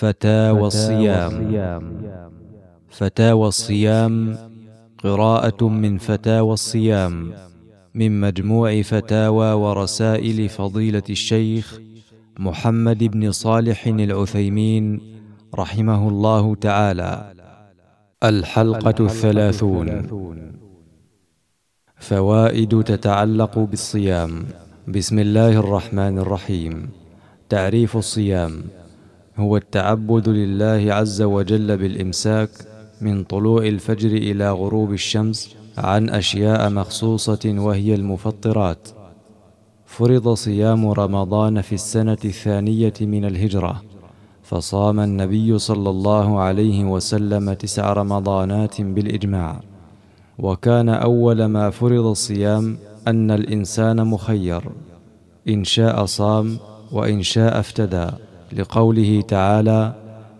فتاوى الصيام. فتاوى الصيام قراءة من فتاوى الصيام من مجموع فتاوى ورسائل فضيلة الشيخ محمد بن صالح العثيمين رحمه الله تعالى. الحلقة الثلاثون. فوائد تتعلق بالصيام. بسم الله الرحمن الرحيم. تعريف الصيام. هو التعبد لله عز وجل بالإمساك من طلوع الفجر إلى غروب الشمس عن أشياء مخصوصة وهي المفطرات. فرض صيام رمضان في السنة الثانية من الهجرة. فصام النبي صلى الله عليه وسلم تسع رمضانات بالإجماع. وكان أول ما فرض الصيام أن الإنسان مخير. إن شاء صام وإن شاء افتدى. لقوله تعالى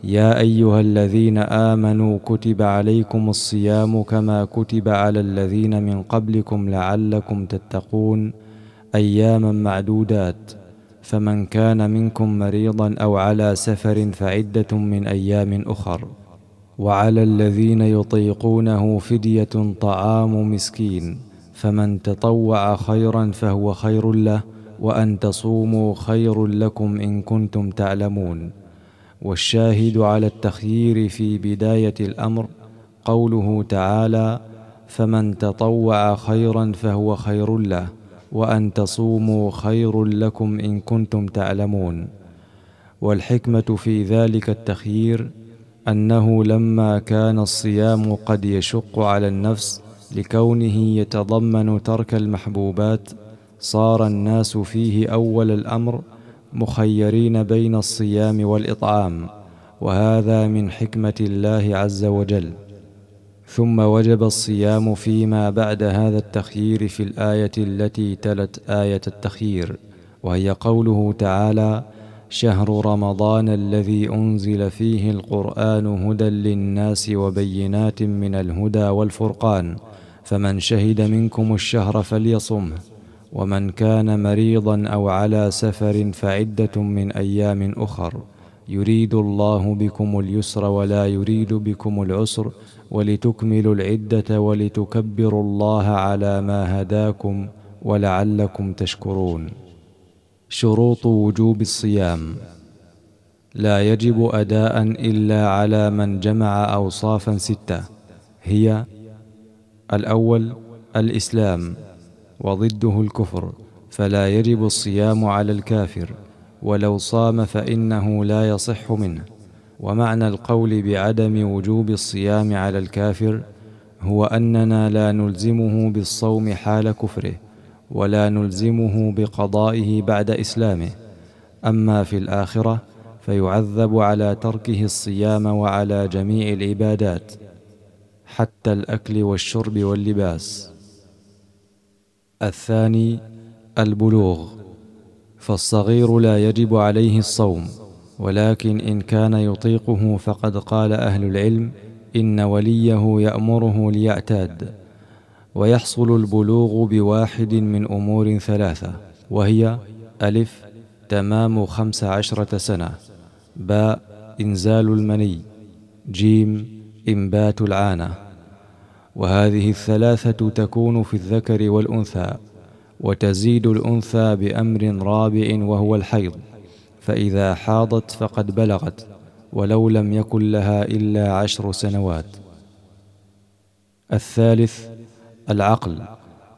يا أيها الذين آمنوا كتب عليكم الصيام كما كتب على الذين من قبلكم لعلكم تتقون أياما معدودات. فمن كان منكم مريضا أو على سفر فعدة من أيام أخر. وعلى الذين يطيقونه فدية طعام مسكين. فمن تطوع خيرا فهو خير له وأن تصوموا خير لكم إن كنتم تعلمون. والشاهد على التخيير في بداية الأمر قوله تعالى فمن تطوع خيرا فهو خير له وأن تصوموا خير لكم إن كنتم تعلمون. والحكمة في ذلك التخيير أنه لما كان الصيام قد يشق على النفس لكونه يتضمن ترك المحبوبات صار الناس فيه أول الأمر مخيرين بين الصيام والإطعام وهذا من حكمة الله عز وجل. ثم وجب الصيام فيما بعد هذا التخيير في الآية التي تلت آية التخيير وهي قوله تعالى شهر رمضان الذي أنزل فيه القرآن هدى للناس وبينات من الهدى والفرقان فمن شهد منكم الشهر فليصمه. ومن كان مريضا أو على سفر فعدة من أيام أخر. يريد الله بكم اليسر ولا يريد بكم العسر ولتكملوا العدة ولتكبروا الله على ما هداكم ولعلكم تشكرون. شروط وجوب الصيام. لا يجب أداء إلا على من جمع اوصافا ستة. هي الأول الإسلام. وضده الكفر فلا يجب الصيام على الكافر ولو صام فإنه لا يصح منه. ومعنى القول بعدم وجوب الصيام على الكافر هو أننا لا نلزمه بالصوم حال كفره ولا نلزمه بقضائه بعد إسلامه. أما في الآخرة فيعذب على تركه الصيام وعلى جميع العبادات حتى الأكل والشرب واللباس. الثاني البلوغ فالصغير لا يجب عليه الصوم ولكن إن كان يطيقه فقد قال أهل العلم إن وليه يأمره ليعتاد ويحصل البلوغ بواحد من أمور ثلاثة وهي ألف تمام خمس عشرة سنة باء إنزال المني جيم إنبات العانة. وهذه الثلاثة تكون في الذكر والأنثى وتزيد الأنثى بأمر رابع وهو الحيض فإذا حاضت فقد بلغت ولو لم يكن لها إلا عشر سنوات. الثالث العقل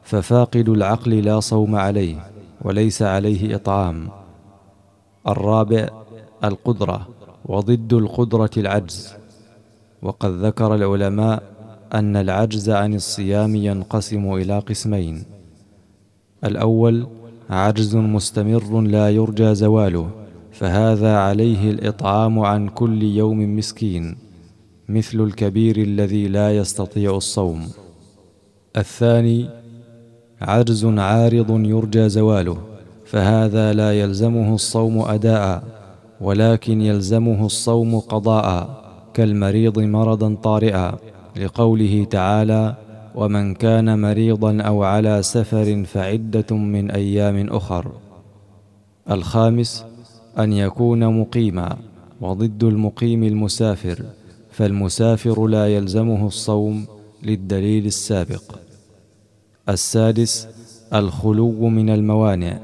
ففاقد العقل لا صوم عليه وليس عليه إطعام. الرابع القدرة وضد القدرة العجز. وقد ذكر العلماء أن العجز عن الصيام ينقسم إلى قسمين. الأول عجز مستمر لا يرجى زواله فهذا عليه الإطعام عن كل يوم مسكين مثل الكبير الذي لا يستطيع الصوم. الثاني عجز عارض يرجى زواله فهذا لا يلزمه الصوم أداء ولكن يلزمه الصوم قضاء كالمريض مرضا طارئا. لقوله تعالى ومن كان مريضا أو على سفر فعدة من أيام أخر الخامس أن يكون مقيما وضد المقيم المسافر فالمسافر لا يلزمه الصوم للدليل السابق. السادس الخلو من الموانع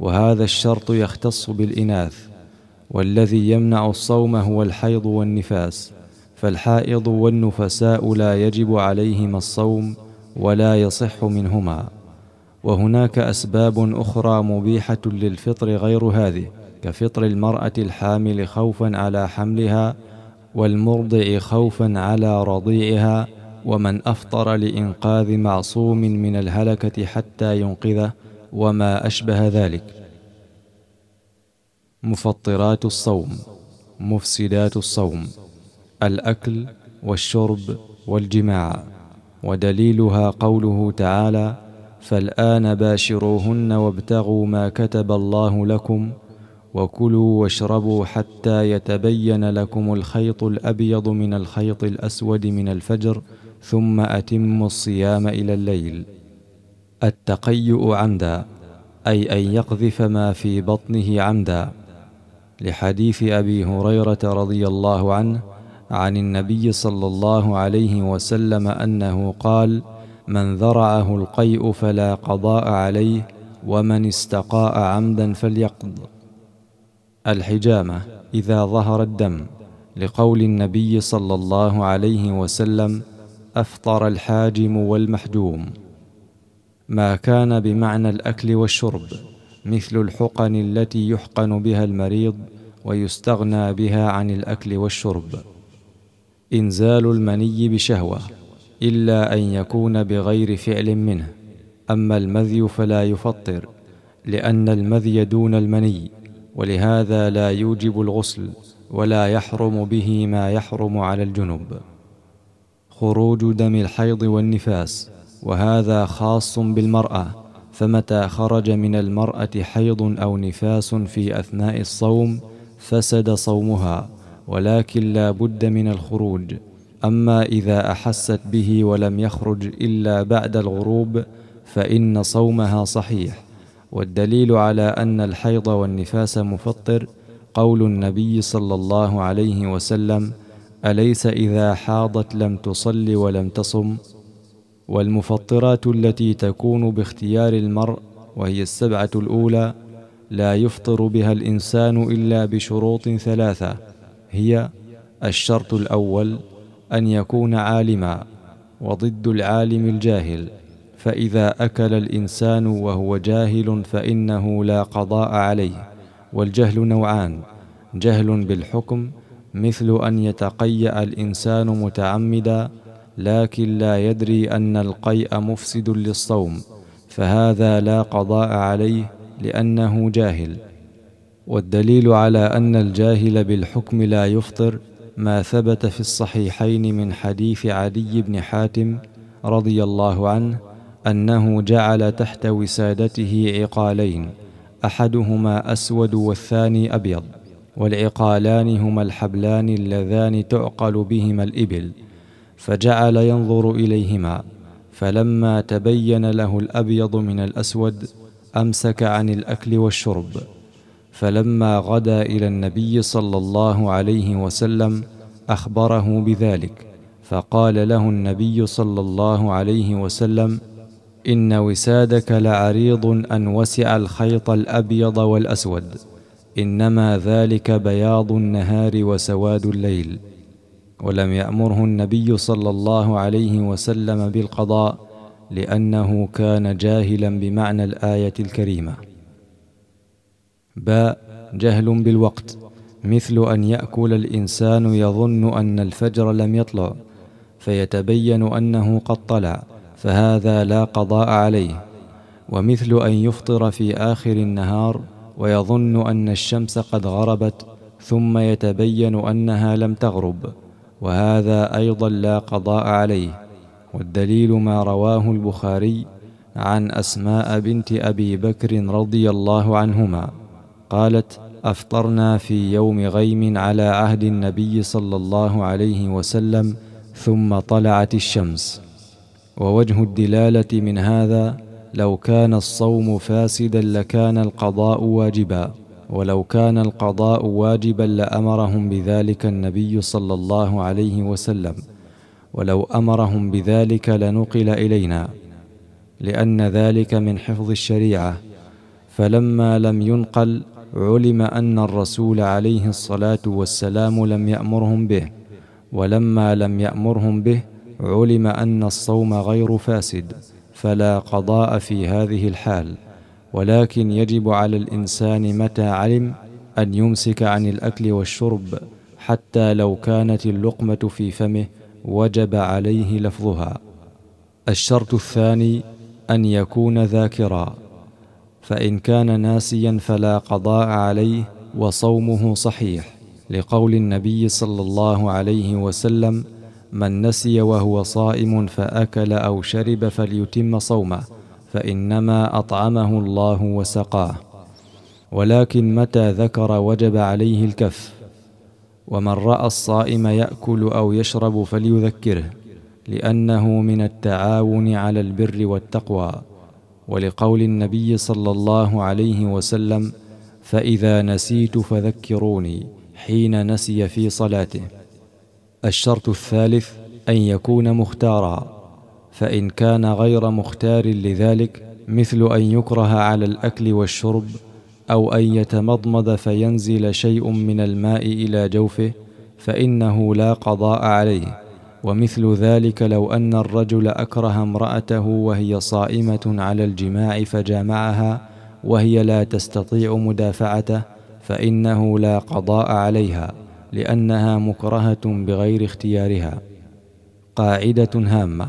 وهذا الشرط يختص بالإناث والذي يمنع الصوم هو الحيض والنفاس. فالحائض والنفساء لا يجب عليهما الصوم ولا يصح منهما. وهناك أسباب أخرى مبيحة للفطر غير هذه كفطر المرأة الحامل خوفا على حملها والمرضع خوفا على رضيعها ومن أفطر لإنقاذ معصوم من الهلكة حتى ينقذه وما أشبه ذلك. مفطرات الصوم مفسدات الصوم. الأكل والشرب والجماع ودليلها قوله تعالى فالآن باشروهن وابتغوا ما كتب الله لكم وكلوا واشربوا حتى يتبين لكم الخيط الأبيض من الخيط الأسود من الفجر ثم أتموا الصيام إلى الليل. التقيؤ عمدا أي أن يقذف ما في بطنه عمدا لحديث أبي هريرة رضي الله عنه عن النبي صلى الله عليه وسلم أنه قال من ذرعه القيء فلا قضاء عليه ومن استقاء عمدا فليقض. الحجامة إذا ظهر الدم. لقول النبي صلى الله عليه وسلم أفطر الحاجم والمحجوم. ما كان بمعنى الأكل والشرب مثل الحقن التي يحقن بها المريض ويستغنى بها عن الأكل والشرب. إنزال المني بشهوة إلا أن يكون بغير فعل منه. أما المذي فلا يفطر لأن المذي دون المني ولهذا لا يوجب الغسل ولا يحرم به ما يحرم على الجنب. خروج دم الحيض والنفاس وهذا خاص بالمرأة فمتى خرج من المرأة حيض أو نفاس في أثناء الصوم فسد صومها. ولكن لا بد من الخروج. أما إذا أحست به ولم يخرج إلا بعد الغروب فإن صومها صحيح. والدليل على أن الحيض والنفاس مفطر قول النبي صلى الله عليه وسلم أليس إذا حاضت لم تصل ولم تصم؟ والمفطرات التي تكون باختيار المرء وهي السبعة الأولى لا يفطر بها الإنسان إلا بشروط ثلاثة هي الشرط الأول أن يكون عالما وضد العالم الجاهل فإذا أكل الإنسان وهو جاهل فإنه لا قضاء عليه والجهل نوعان جهل بالحكم مثل أن يتقيأ الإنسان متعمدا لكن لا يدري أن القيء مفسد للصوم فهذا لا قضاء عليه لأنه جاهل. والدليل على أن الجاهل بالحكم لا يفطر ما ثبت في الصحيحين من حديث عدي بن حاتم رضي الله عنه أنه جعل تحت وسادته عقالين أحدهما أسود والثاني أبيض والعقالان هما الحبلان اللذان تعقل بهما الإبل فجعل ينظر إليهما فلما تبين له الأبيض من الأسود أمسك عن الأكل والشرب. فلما غدا إلى النبي صلى الله عليه وسلم أخبره بذلك فقال له النبي صلى الله عليه وسلم إن وسادك لعريض أن وسع الخيط الأبيض والأسود إنما ذلك بياض النهار وسواد الليل ولم يأمره النبي صلى الله عليه وسلم بالقضاء لأنه كان جاهلا بمعنى الآية الكريمة. باء جهل بالوقت مثل أن يأكل الإنسان يظن أن الفجر لم يطلع فيتبين أنه قد طلع فهذا لا قضاء عليه. ومثل أن يفطر في آخر النهار ويظن أن الشمس قد غربت ثم يتبين أنها لم تغرب وهذا أيضا لا قضاء عليه. والدليل ما رواه البخاري عن أسماء بنت أبي بكر رضي الله عنهما. قالت أفطرنا في يوم غيم على عهد النبي صلى الله عليه وسلم ثم طلعت الشمس. ووجه الدلالة من هذا لو كان الصوم فاسدا لكان القضاء واجبا ولو كان القضاء واجبا لأمرهم بذلك النبي صلى الله عليه وسلم ولو أمرهم بذلك لنقل إلينا لأن ذلك من حفظ الشريعة. فلما لم ينقل علم أن الرسول عليه الصلاة والسلام لم يأمرهم به ولما لم يأمرهم به علم أن الصوم غير فاسد فلا قضاء في هذه الحال. ولكن يجب على الإنسان متى علم أن يمسك عن الأكل والشرب حتى لو كانت اللقمة في فمه وجب عليه لفظها. الشرط الثاني أن يكون ذاكرا. فإن كان ناسيا فلا قضاء عليه وصومه صحيح لقول النبي صلى الله عليه وسلم من نسي وهو صائم فأكل أو شرب فليتم صومه فإنما أطعمه الله وسقاه. ولكن متى ذكر وجب عليه الكف؟ ومن رأى الصائم يأكل أو يشرب فليذكره لأنه من التعاون على البر والتقوى. ولقول النبي صلى الله عليه وسلم فإذا نسيت فذكروني حين نسي في صلاته. الشرط الثالث أن يكون مختارا فإن كان غير مختار لذلك مثل أن يكره على الأكل والشرب أو أن يتمضمض فينزل شيء من الماء إلى جوفه فإنه لا قضاء عليه. ومثل ذلك لو أن الرجل أكره امرأته وهي صائمة على الجماع فجامعها وهي لا تستطيع مدافعته فإنه لا قضاء عليها لأنها مكرهة بغير اختيارها. قاعدة هامة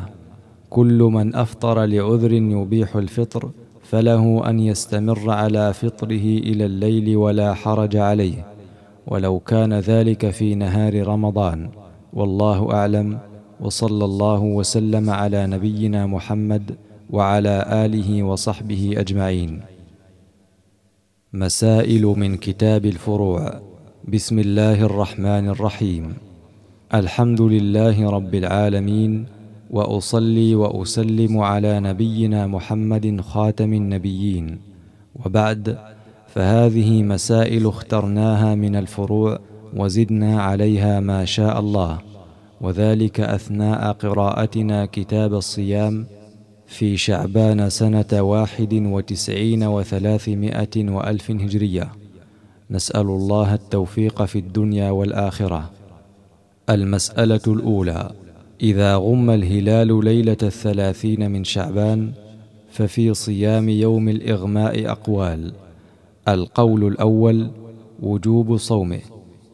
كل من أفطر لعذر يبيح الفطر فله أن يستمر على فطره إلى الليل ولا حرج عليه. ولو كان ذلك في نهار رمضان والله أعلم وصلى الله وسلم على نبينا محمد وعلى آله وصحبه أجمعين. مسائل من كتاب الفروع. بسم الله الرحمن الرحيم. الحمد لله رب العالمين وأصلي وأسلم على نبينا محمد خاتم النبيين. وبعد فهذه مسائل اخترناها من الفروع وزدنا عليها ما شاء الله. وذلك أثناء قراءتنا كتاب الصيام في شعبان سنة واحد وتسعين وثلاثمائة وألف هجرية. نسأل الله التوفيق في الدنيا والآخرة. المسألة الأولى إذا غم الهلال ليلة الثلاثين من شعبان ففي صيام يوم الإغماء أقوال. القول الأول وجوب صومه.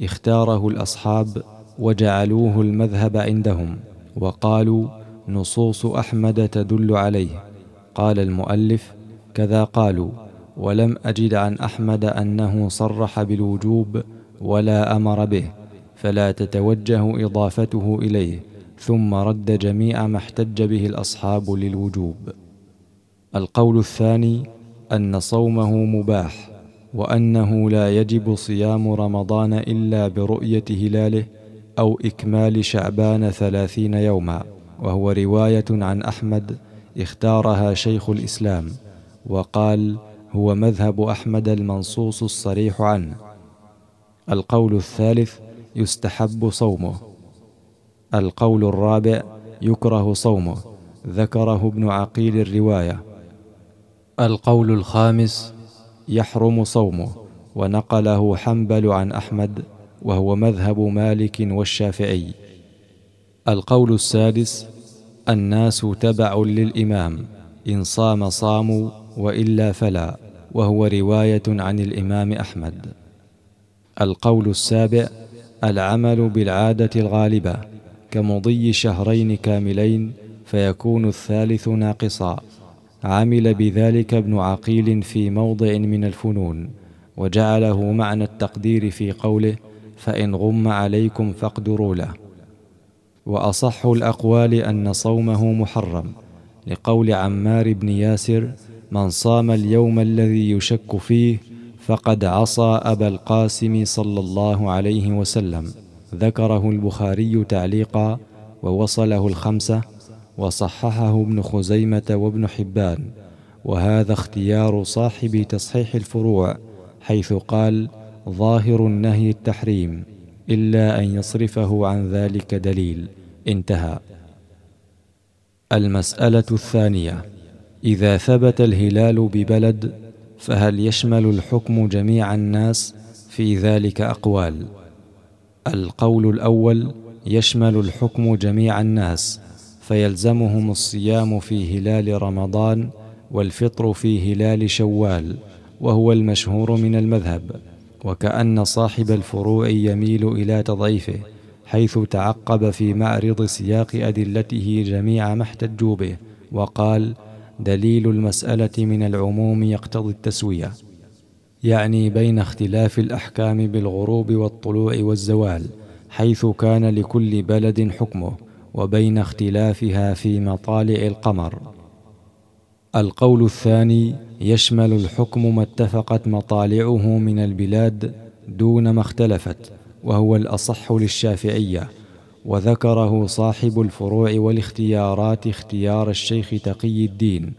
اختاره الأصحاب وجعلوه المذهب عندهم وقالوا نصوص أحمد تدل عليه. قال المؤلف كذا قالوا ولم أجد عن أحمد أنه صرح بالوجوب ولا أمر به فلا تتوجه إضافته إليه ثم رد جميع ما احتج به الأصحاب للوجوب. القول الثاني أن صومه مباح وأنه لا يجب صيام رمضان إلا برؤية هلاله أو إكمال شعبان ثلاثين يوما وهو رواية عن أحمد اختارها شيخ الإسلام وقال هو مذهب أحمد المنصوص الصريح عنه. القول الثالث يستحب صومه. القول الرابع يكره صومه. ذكره ابن عقيل الرواية. القول الخامس يحرم صومه. ونقله حنبل عن أحمد وهو مذهب مالك والشافعي. القول السادس الناس تبع للإمام إن صام صاموا وإلا فلا وهو رواية عن الإمام أحمد. القول السابع العمل بالعادة الغالبة كمضي شهرين كاملين فيكون الثالث ناقصا. عمل بذلك ابن عقيل في موضع من الفنون وجعله معنى التقدير في قوله فإن غم عليكم فاقدروا له. وأصح الأقوال أن صومه محرم لقول عمار بن ياسر من صام اليوم الذي يشك فيه فقد عصى أبا القاسم صلى الله عليه وسلم ذكره البخاري تعليقا ووصله الخمسة وصححه ابن خزيمة وابن حبان. وهذا اختيار صاحب تصحيح الفروع حيث قال ظاهر النهي التحريم إلا أن يصرفه عن ذلك دليل. انتهى. المسألة الثانية. إذا ثبت الهلال ببلد فهل يشمل الحكم جميع الناس في ذلك أقوال؟ القول الأول يشمل الحكم جميع الناس فيلزمهم الصيام في هلال رمضان والفطر في هلال شوال وهو المشهور من المذهب. وكأن صاحب الفروع يميل إلى تضعيفه حيث تعقب في معرض سياق أدلته جميع ما احتجوا به وقال دليل المسألة من العموم يقتضي التسوية. يعني بين اختلاف الأحكام بالغروب والطلوع والزوال حيث كان لكل بلد حكمه وبين اختلافها في مطالع القمر. القول الثاني يشمل الحكم ما اتفقت مطالعه من البلاد دون ما اختلفت وهو الأصح للشافعية وذكره صاحب الفروع والاختيارات اختيار الشيخ تقي الدين.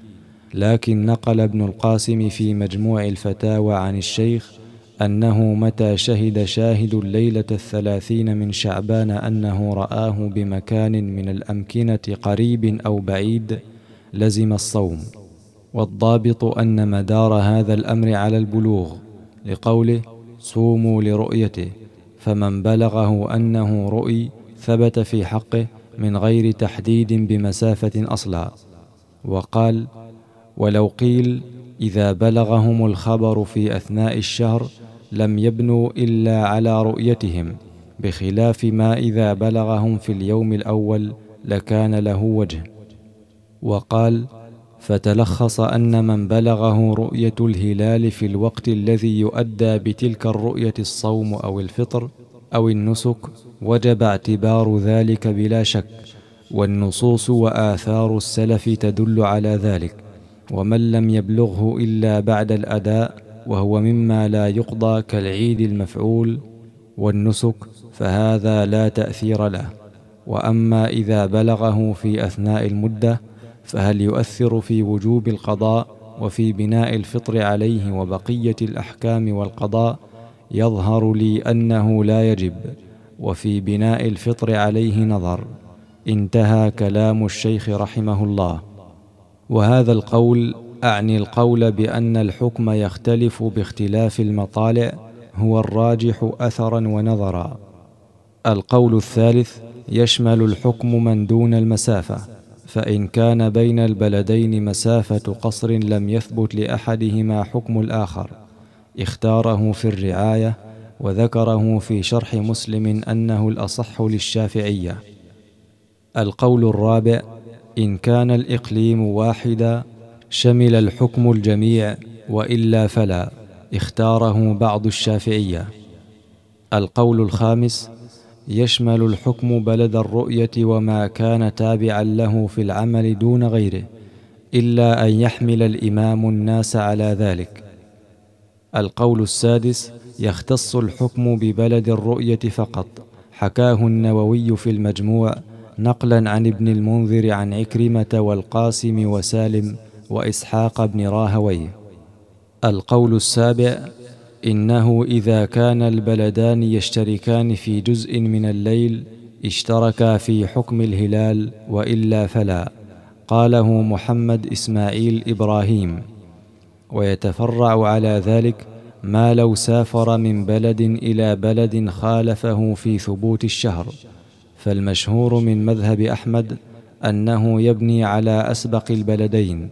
لكن نقل ابن القاسم في مجموع الفتاوى عن الشيخ أنه متى شهد شاهد الليلة الثلاثين من شعبان أنه رآه بمكان من الأمكنة قريب أو بعيد لزم الصوم. والضابط أن مدار هذا الأمر على البلوغ لقوله صوموا لرؤيته فمن بلغه أنه رؤي ثبت في حقه من غير تحديد بمسافة أصلا. وقال ولو قيل إذا بلغهم الخبر في أثناء الشهر لم يبنوا إلا على رؤيتهم بخلاف ما إذا بلغهم في اليوم الأول لكان له وجه وقال فتلخص أن من بلغه رؤية الهلال في الوقت الذي يؤدى بتلك الرؤية الصوم أو الفطر أو النسك وجب اعتبار ذلك بلا شك والنصوص وآثار السلف تدل على ذلك ومن لم يبلغه إلا بعد الأداء وهو مما لا يقضى كالعيد المفعول والنسك فهذا لا تأثير له. وأما إذا بلغه في أثناء المدة فهل يؤثر في وجوب القضاء وفي بناء الفطر عليه وبقية الأحكام والقضاء؟ يظهر لي أنه لا يجب وفي بناء الفطر عليه نظر. انتهى كلام الشيخ رحمه الله. وهذا القول أعني القول بأن الحكم يختلف باختلاف المطالع هو الراجح اثرا ونظرا. القول الثالث يشمل الحكم من دون المسافة. فإن كان بين البلدين مسافة قصر لم يثبت لأحدهما حكم الآخر اختاره في الرعاية وذكره في شرح مسلم أنه الأصح للشافعية. القول الرابع إن كان الإقليم واحدا شمل الحكم الجميع وإلا فلا اختاره بعض الشافعية. القول الخامس يشمل الحكم بلد الرؤية وما كان تابعا له في العمل دون غيره إلا أن يحمل الإمام الناس على ذلك. القول السادس يختص الحكم ببلد الرؤية فقط. حكاه النووي في المجموع نقلا عن ابن المنذر عن عكرمة والقاسم وسالم وإسحاق بن راهويه. القول السابع إنه إذا كان البلدان يشتركان في جزء من الليل اشتركا في حكم الهلال وإلا فلا. قاله محمد إسماعيل إبراهيم. ويتفرع على ذلك ما لو سافر من بلد إلى بلد خالفه في ثبوت الشهر. فالمشهور من مذهب أحمد أنه يبني على أسبق البلدين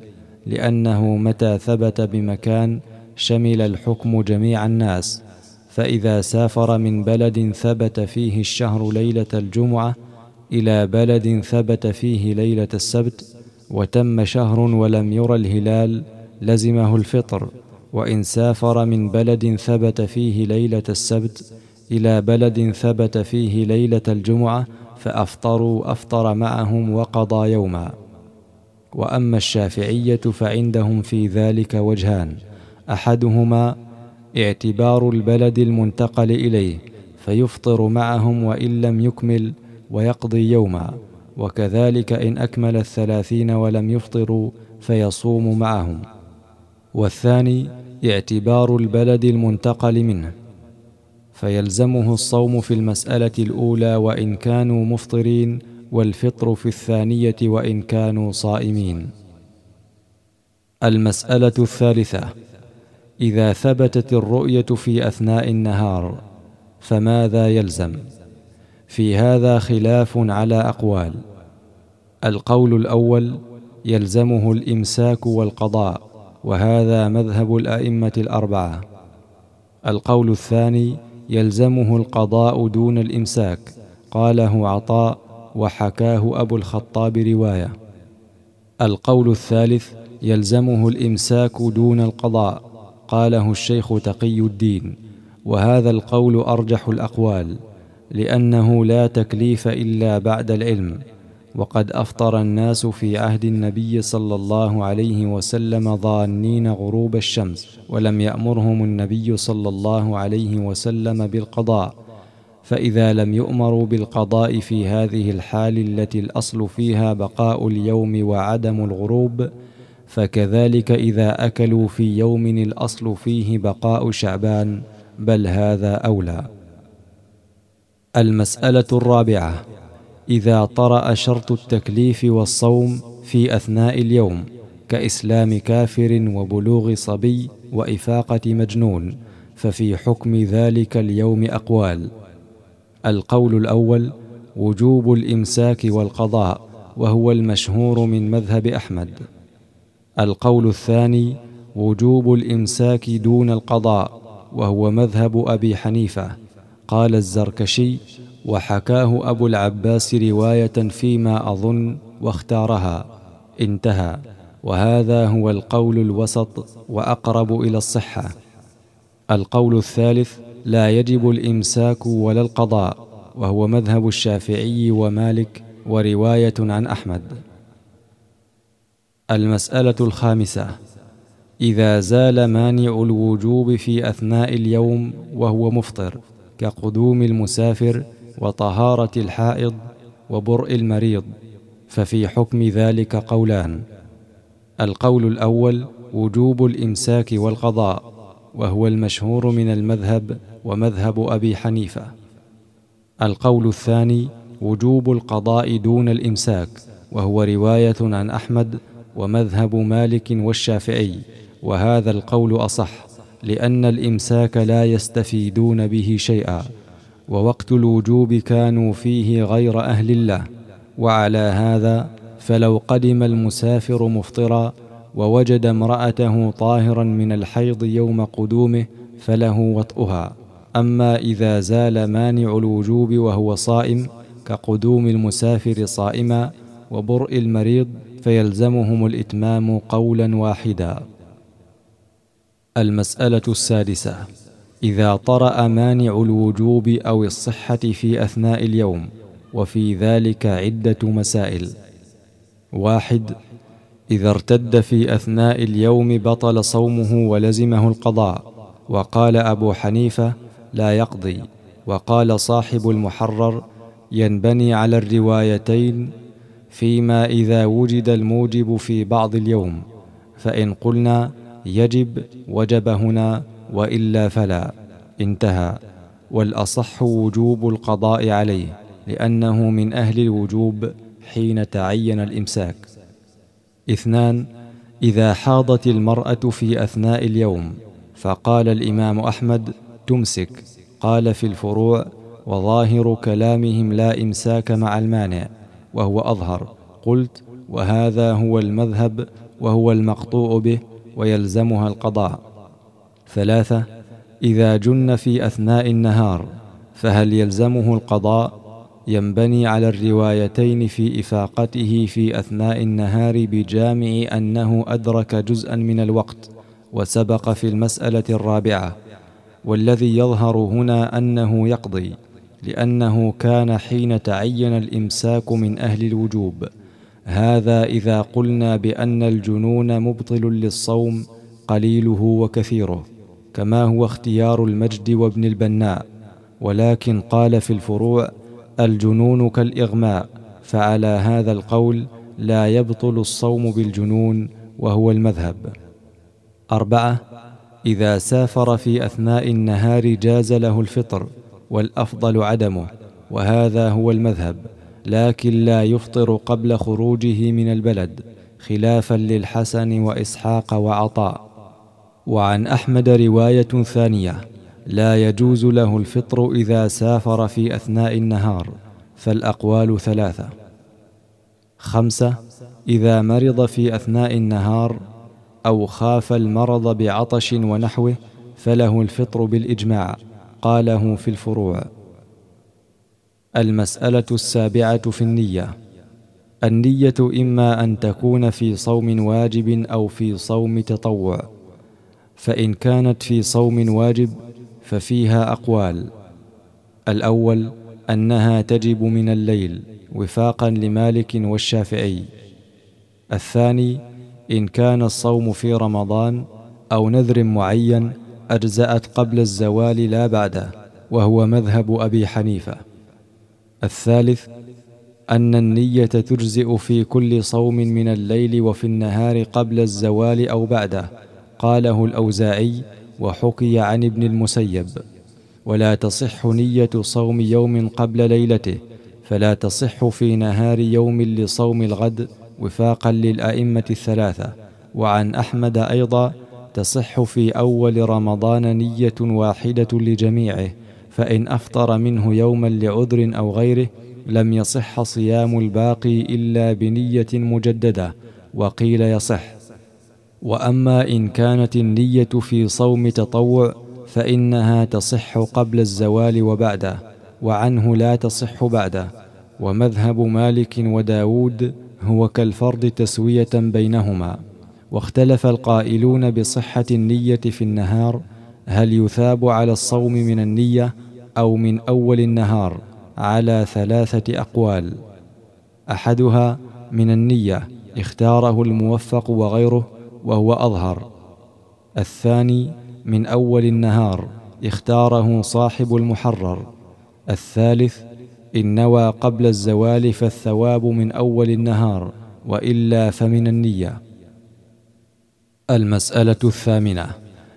لأنه متى ثبت بمكان شمل الحكم جميع الناس فإذا سافر من بلد ثبت فيه الشهر ليلة الجمعة إلى بلد ثبت فيه ليلة السبت وتم شهر ولم ير الهلال لزمه الفطر وإن سافر من بلد ثبت فيه ليلة السبت إلى بلد ثبت فيه ليلة الجمعة فأفطروا أفطر معهم وقضى يوما. وأما الشافعية فعندهم في ذلك وجهان. أحدهما اعتبار البلد المنتقل إليه فيفطر معهم وإن لم يكمل ويقضي يوما وكذلك إن أكمل الثلاثين ولم يفطروا فيصوم معهم. والثاني اعتبار البلد المنتقل منه فيلزمه الصوم في المسألة الأولى وإن كانوا مفطرين والفطر في الثانية وإن كانوا صائمين. المسألة الثالثة إذا ثبتت الرؤية في أثناء النهار فماذا يلزم؟ في هذا خلاف على أقوال. القول الأول يلزمه الإمساك والقضاء وهذا مذهب الأئمة الأربعة. القول الثاني يلزمه القضاء دون الإمساك قاله عطاء وحكاه أبو الخطاب رواية. القول الثالث يلزمه الإمساك دون القضاء قاله الشيخ تقي الدين وهذا القول أرجح الأقوال لأنه لا تكليف إلا بعد العلم وقد أفطر الناس في عهد النبي صلى الله عليه وسلم ظانين غروب الشمس ولم يأمرهم النبي صلى الله عليه وسلم بالقضاء فإذا لم يؤمروا بالقضاء في هذه الحال التي الأصل فيها بقاء اليوم وعدم الغروب فكذلك إذا أكلوا في يوم الأصل فيه بقاء شعبان بل هذا أولى. المسألة الرابعة إذا طرأ شرط التكليف والصوم في أثناء اليوم كإسلام كافر وبلوغ صبي وإفاقة مجنون ففي حكم ذلك اليوم أقوال. القول الأول وجوب الإمساك والقضاء وهو المشهور من مذهب أحمد. القول الثاني وجوب الإمساك دون القضاء وهو مذهب أبي حنيفة. قال الزركشي وحكاه أبو العباس رواية فيما أظن واختارها. انتهى. وهذا هو القول الوسط وأقرب إلى الصحة. القول الثالث لا يجب الإمساك ولا القضاء وهو مذهب الشافعي ومالك ورواية عن أحمد. المسألة الخامسة. إذا زال مانع الوجوب في أثناء اليوم وهو مفطر كقدوم المسافر وطهارة الحائض وبرء المريض ففي حكم ذلك قولان. القول الأول وجوب الإمساك والقضاء وهو المشهور من المذهب ومذهب أبي حنيفة. القول الثاني وجوب القضاء دون الإمساك وهو رواية عن أحمد ومذهب مالك والشافعي وهذا القول أصح لأن الإمساك لا يستفيدون به شيئا ووقت الوجوب كانوا فيه غير أهل الله وعلى هذا فلو قدم المسافر مفطرا ووجد امرأته طاهرا من الحيض يوم قدومه فله وطئها. أما إذا زال مانع الوجوب وهو صائم كقدوم المسافر صائما وبرء المريض فيلزمهم الإتمام قولا واحدا. المسألة السادسة إذا طرأ مانع الوجوب أو الصحة في أثناء اليوم وفي ذلك عدة مسائل. واحد إذا ارتد في أثناء اليوم بطل صومه ولزمه القضاء وقال أبو حنيفة لا يقضي وقال صاحب المحرر ينبني على الروايتين فيما إذا وجد الموجب في بعض اليوم فإن قلنا يجب وجب هنا وإلا فلا انتهى. والأصح وجوب القضاء عليه لأنه من أهل الوجوب حين تعين الإمساك. اثنان إذا حاضت المرأة في أثناء اليوم فقال الإمام أحمد تمسك. قال في الفروع وظاهر كلامهم لا إمساك مع المانع. وهو أظهر. قلت وهذا هو المذهب وهو المقطوع به ويلزمها القضاء. ثلاثة إذا جن في أثناء النهار فهل يلزمه القضاء؟ ينبني على الروايتين في إفاقته في أثناء النهار بجامع أنه أدرك جزءا من الوقت وسبق في المسألة الرابعة. والذي يظهر هنا أنه يقضي. لأنه كان حين تعين الإمساك من أهل الوجوب. هذا إذا قلنا بأن الجنون مبطل للصوم قليله وكثيره كما هو اختيار المجد وابن البناء. ولكن قال في الفروع الجنون كالإغماء فعلى هذا القول لا يبطل الصوم بالجنون وهو المذهب. أربعة إذا سافر في أثناء النهار جاز له الفطر. والأفضل عدمه وهذا هو المذهب لكن لا يفطر قبل خروجه من البلد خلافا للحسن وإسحاق وعطاء. وعن أحمد رواية ثانية لا يجوز له الفطر إذا سافر في أثناء النهار فالأقوال ثلاثة. خمسة إذا مرض في أثناء النهار أو خاف المرض بعطش ونحوه فله الفطر بالإجماع. قاله في الفروع. المسألة السابعة في النية. النية إما أن تكون في صوم واجب أو في صوم تطوع. فإن كانت في صوم واجب ففيها أقوال. الأول أنها تجب من الليل وفاقا لمالك والشافعي. الثاني إن كان الصوم في رمضان أو نذر معين أجزأت قبل الزوال لا بعده وهو مذهب أبي حنيفة. الثالث أن النية تجزئ في كل صوم من الليل وفي النهار قبل الزوال أو بعده قاله الأوزاعي وحكي عن ابن المسيب. ولا تصح نية صوم يوم قبل ليلته فلا تصح في نهار يوم لصوم الغد وفاقا للأئمة الثلاثة. وعن أحمد أيضا تصح في أول رمضان نية واحدة لجميعه فإن أفطر منه يوما لعذر أو غيره لم يصح صيام الباقي إلا بنية مجددة وقيل يصح. وأما إن كانت النية في صوم تطوع فإنها تصح قبل الزوال وبعده وعنه لا تصح بعده. ومذهب مالك وداود هو كالفرض تسوية بينهما. واختلف القائلون بصحة النية في النهار هل يثاب على الصوم من النية أو من أول النهار على ثلاثة أقوال. أحدها من النية اختاره الموفق وغيره وهو أظهر. الثاني من أول النهار اختاره صاحب المحرر. الثالث إن نوى قبل الزوال فالثواب من أول النهار وإلا فمن النية. المسألة الثامنة.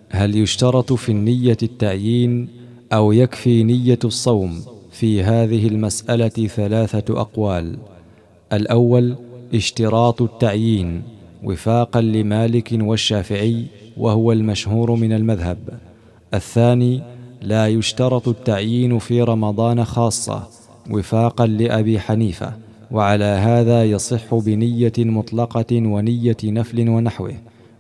هل يشترط في النية التعيين أو يكفي نية الصوم في هذه المسألة ثلاثة أقوال؟ الأول اشتراط التعيين وفاقا لمالك والشافعي وهو المشهور من المذهب. الثاني لا يشترط التعيين في رمضان خاصة وفاقا لأبي حنيفة وعلى هذا يصح بنية مطلقة ونية نفل ونحوه.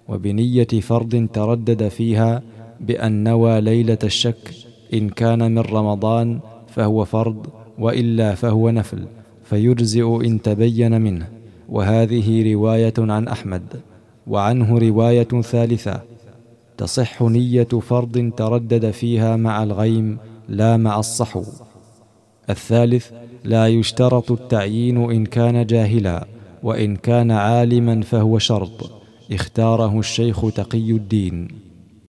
وبنية فرض تردد فيها بأن نوى ليلة الشك إن كان من رمضان فهو فرض وإلا فهو نفل فيجزئ إن تبين منه. وهذه رواية عن أحمد وعنه رواية ثالثة تصح نية فرض تردد فيها مع الغيم لا مع الصحو. الثالث لا يشترط التعيين إن كان جاهلا وإن كان عالما فهو شرط. اختاره الشيخ تقي الدين.